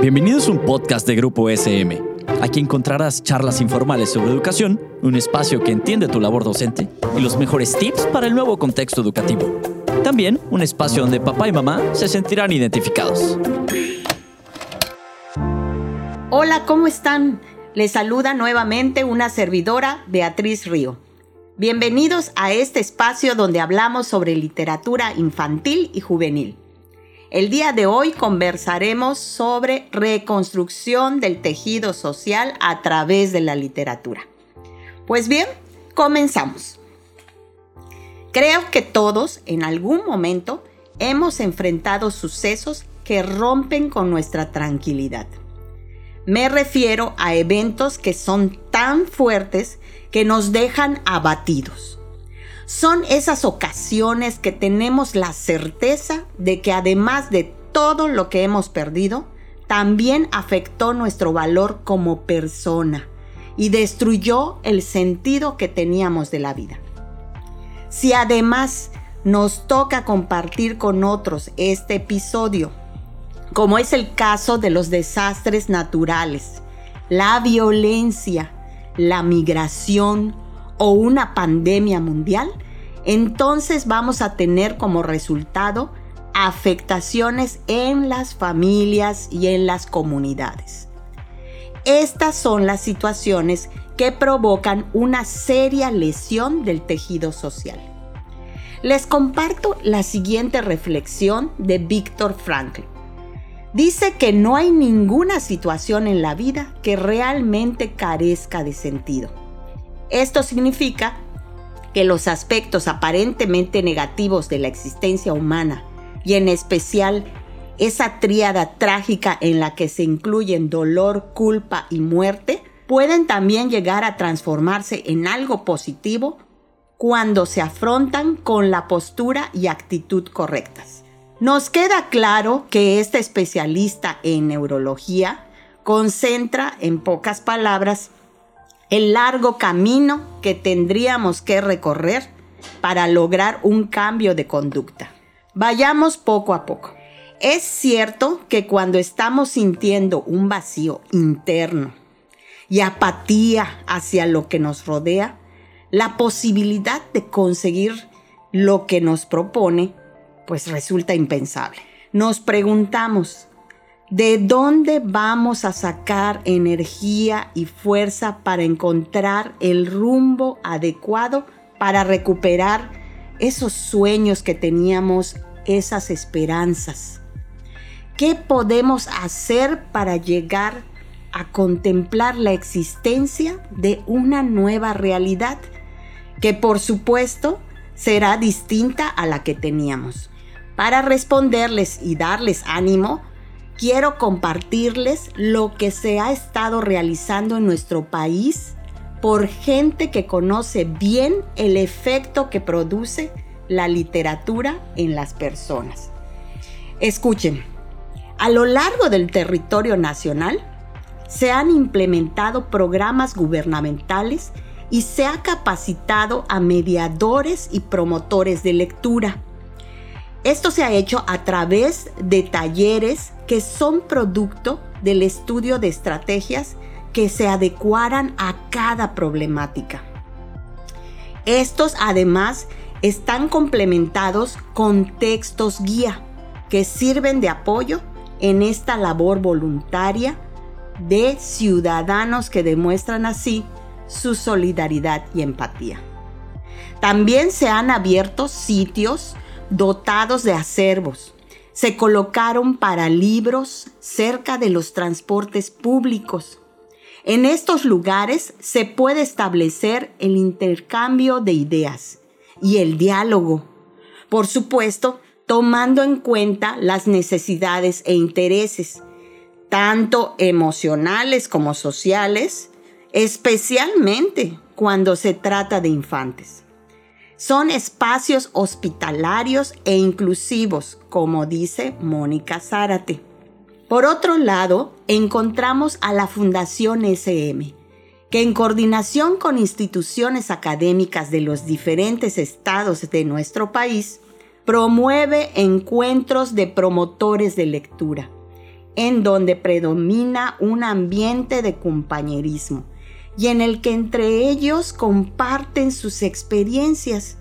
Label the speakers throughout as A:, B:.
A: Bienvenidos a un podcast de Grupo SM. Aquí encontrarás charlas informales sobre educación, un espacio que entiende tu labor docente y los mejores tips para el nuevo contexto educativo. También un espacio donde papá y mamá se sentirán identificados.
B: Hola, ¿cómo están? Les saluda nuevamente una servidora, Beatriz Río. Bienvenidos a este espacio donde hablamos sobre literatura infantil y juvenil. El día de hoy conversaremos sobre reconstrucción del tejido social a través de la literatura. Pues bien, comenzamos. Creo que todos en algún momento hemos enfrentado sucesos que rompen con nuestra tranquilidad. Me refiero a eventos que son tan fuertes que nos dejan abatidos son esas ocasiones que tenemos la certeza de que además de todo lo que hemos perdido, también afectó nuestro valor como persona y destruyó el sentido que teníamos de la vida. Si además nos toca compartir con otros este episodio, como es el caso de los desastres naturales, la violencia, la migración, o una pandemia mundial, entonces vamos a tener como resultado afectaciones en las familias y en las comunidades. Estas son las situaciones que provocan una seria lesión del tejido social. Les comparto la siguiente reflexión de Víctor Frankl. Dice que no hay ninguna situación en la vida que realmente carezca de sentido. Esto significa que los aspectos aparentemente negativos de la existencia humana, y en especial esa tríada trágica en la que se incluyen dolor, culpa y muerte, pueden también llegar a transformarse en algo positivo cuando se afrontan con la postura y actitud correctas. Nos queda claro que este especialista en neurología concentra, en pocas palabras, el largo camino que tendríamos que recorrer para lograr un cambio de conducta. Vayamos poco a poco. Es cierto que cuando estamos sintiendo un vacío interno y apatía hacia lo que nos rodea, la posibilidad de conseguir lo que nos propone, pues resulta impensable. Nos preguntamos, ¿De dónde vamos a sacar energía y fuerza para encontrar el rumbo adecuado para recuperar esos sueños que teníamos, esas esperanzas? ¿Qué podemos hacer para llegar a contemplar la existencia de una nueva realidad que por supuesto será distinta a la que teníamos? Para responderles y darles ánimo, quiero compartirles lo que se ha estado realizando en nuestro país por gente que conoce bien el efecto que produce la literatura en las personas. Escuchen, a lo largo del territorio nacional se han implementado programas gubernamentales y se ha capacitado a mediadores y promotores de lectura esto se ha hecho a través de talleres que son producto del estudio de estrategias que se adecuaran a cada problemática. Estos además están complementados con textos guía que sirven de apoyo en esta labor voluntaria de ciudadanos que demuestran así su solidaridad y empatía. También se han abierto sitios dotados de acervos. Se colocaron para libros cerca de los transportes públicos. En estos lugares se puede establecer el intercambio de ideas y el diálogo. Por supuesto, tomando en cuenta las necesidades e intereses, tanto emocionales como sociales, especialmente cuando se trata de infantes. Son espacios hospitalarios e inclusivos, como dice Mónica Zárate. Por otro lado, encontramos a la Fundación SM, que en coordinación con instituciones académicas de los diferentes estados de nuestro país, promueve encuentros de promotores de lectura en donde predomina un ambiente de compañerismo y en el que entre ellos comparten sus experiencias.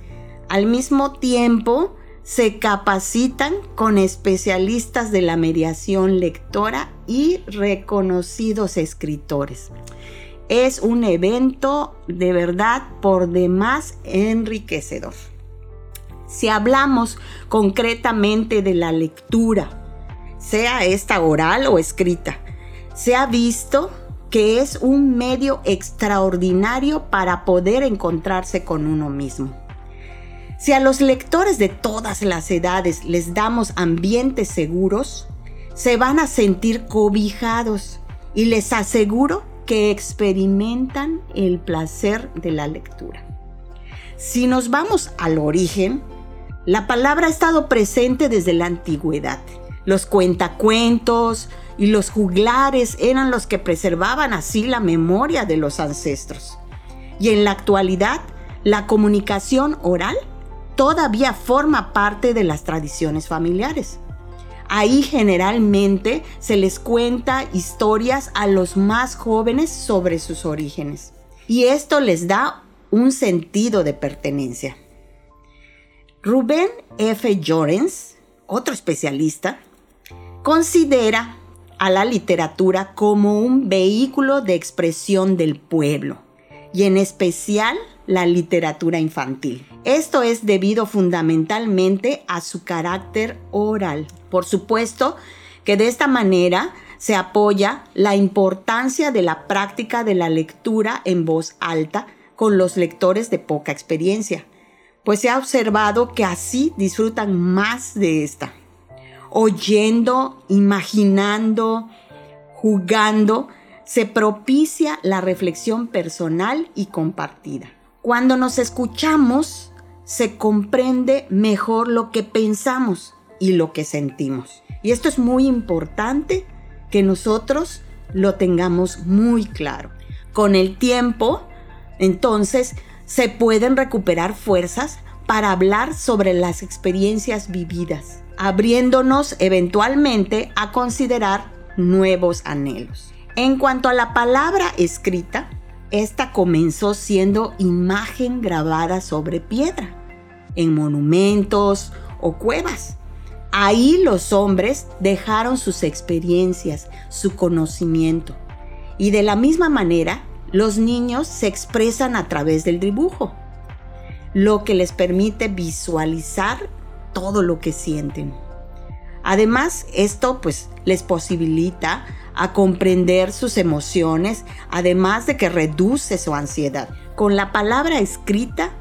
B: Al mismo tiempo, se capacitan con especialistas de la mediación lectora y reconocidos escritores. Es un evento de verdad por demás enriquecedor. Si hablamos concretamente de la lectura, sea esta oral o escrita, se ha visto que es un medio extraordinario para poder encontrarse con uno mismo. Si a los lectores de todas las edades les damos ambientes seguros, se van a sentir cobijados y les aseguro que experimentan el placer de la lectura. Si nos vamos al origen, la palabra ha estado presente desde la antigüedad. Los cuentacuentos y los juglares eran los que preservaban así la memoria de los ancestros. Y en la actualidad, la comunicación oral todavía forma parte de las tradiciones familiares. Ahí generalmente se les cuenta historias a los más jóvenes sobre sus orígenes. Y esto les da un sentido de pertenencia. Rubén F. Llorens, otro especialista, considera a la literatura como un vehículo de expresión del pueblo y en especial la literatura infantil. Esto es debido fundamentalmente a su carácter oral. Por supuesto que de esta manera se apoya la importancia de la práctica de la lectura en voz alta con los lectores de poca experiencia, pues se ha observado que así disfrutan más de esta. Oyendo, imaginando, jugando, se propicia la reflexión personal y compartida. Cuando nos escuchamos, se comprende mejor lo que pensamos y lo que sentimos. Y esto es muy importante que nosotros lo tengamos muy claro. Con el tiempo, entonces, se pueden recuperar fuerzas para hablar sobre las experiencias vividas, abriéndonos eventualmente a considerar nuevos anhelos. En cuanto a la palabra escrita, esta comenzó siendo imagen grabada sobre piedra, en monumentos o cuevas. Ahí los hombres dejaron sus experiencias, su conocimiento. Y de la misma manera, los niños se expresan a través del dibujo, lo que les permite visualizar todo lo que sienten. Además, esto pues les posibilita a comprender sus emociones, además de que reduce su ansiedad. Con la palabra escrita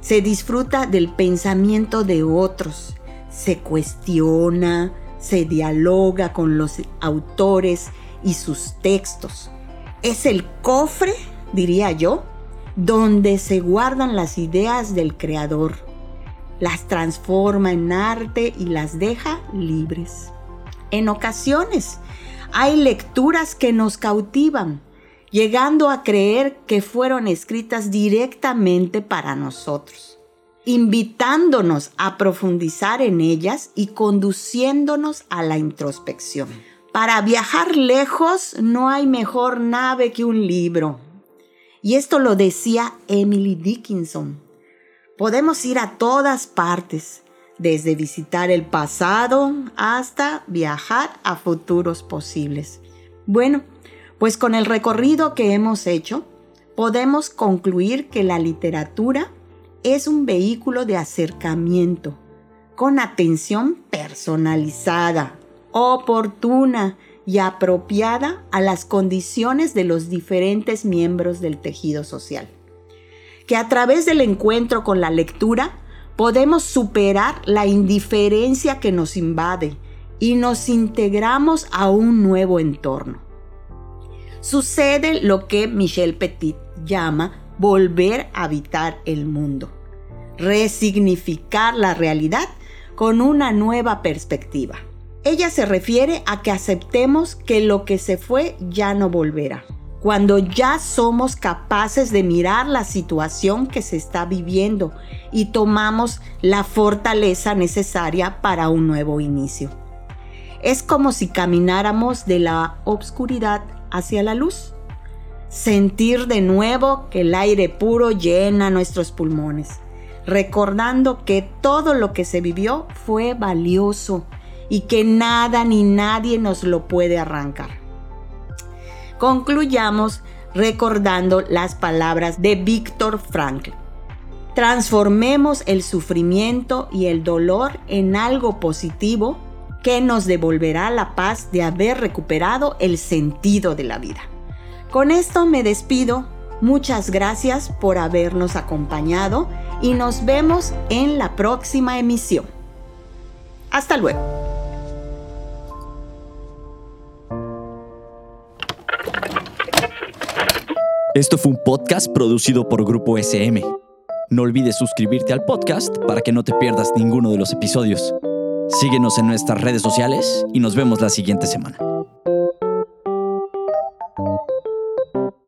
B: se disfruta del pensamiento de otros, se cuestiona, se dialoga con los autores y sus textos. Es el cofre, diría yo, donde se guardan las ideas del creador, las transforma en arte y las deja libres. En ocasiones hay lecturas que nos cautivan, llegando a creer que fueron escritas directamente para nosotros, invitándonos a profundizar en ellas y conduciéndonos a la introspección. Para viajar lejos no hay mejor nave que un libro. Y esto lo decía Emily Dickinson. Podemos ir a todas partes, desde visitar el pasado hasta viajar a futuros posibles. Bueno, pues con el recorrido que hemos hecho, podemos concluir que la literatura es un vehículo de acercamiento, con atención personalizada, oportuna y apropiada a las condiciones de los diferentes miembros del tejido social. Que a través del encuentro con la lectura podemos superar la indiferencia que nos invade y nos integramos a un nuevo entorno. Sucede lo que Michel Petit llama volver a habitar el mundo, resignificar la realidad con una nueva perspectiva. Ella se refiere a que aceptemos que lo que se fue ya no volverá cuando ya somos capaces de mirar la situación que se está viviendo y tomamos la fortaleza necesaria para un nuevo inicio. Es como si camináramos de la obscuridad hacia la luz. Sentir de nuevo que el aire puro llena nuestros pulmones, recordando que todo lo que se vivió fue valioso y que nada ni nadie nos lo puede arrancar. Concluyamos recordando las palabras de Víctor Frankl. Transformemos el sufrimiento y el dolor en algo positivo que nos devolverá la paz de haber recuperado el sentido de la vida. Con esto me despido. Muchas gracias por habernos acompañado y nos vemos en la próxima emisión. Hasta luego.
A: Esto fue un podcast producido por Grupo SM. No olvides suscribirte al podcast para que no te pierdas ninguno de los episodios. Síguenos en nuestras redes sociales y nos vemos la siguiente semana.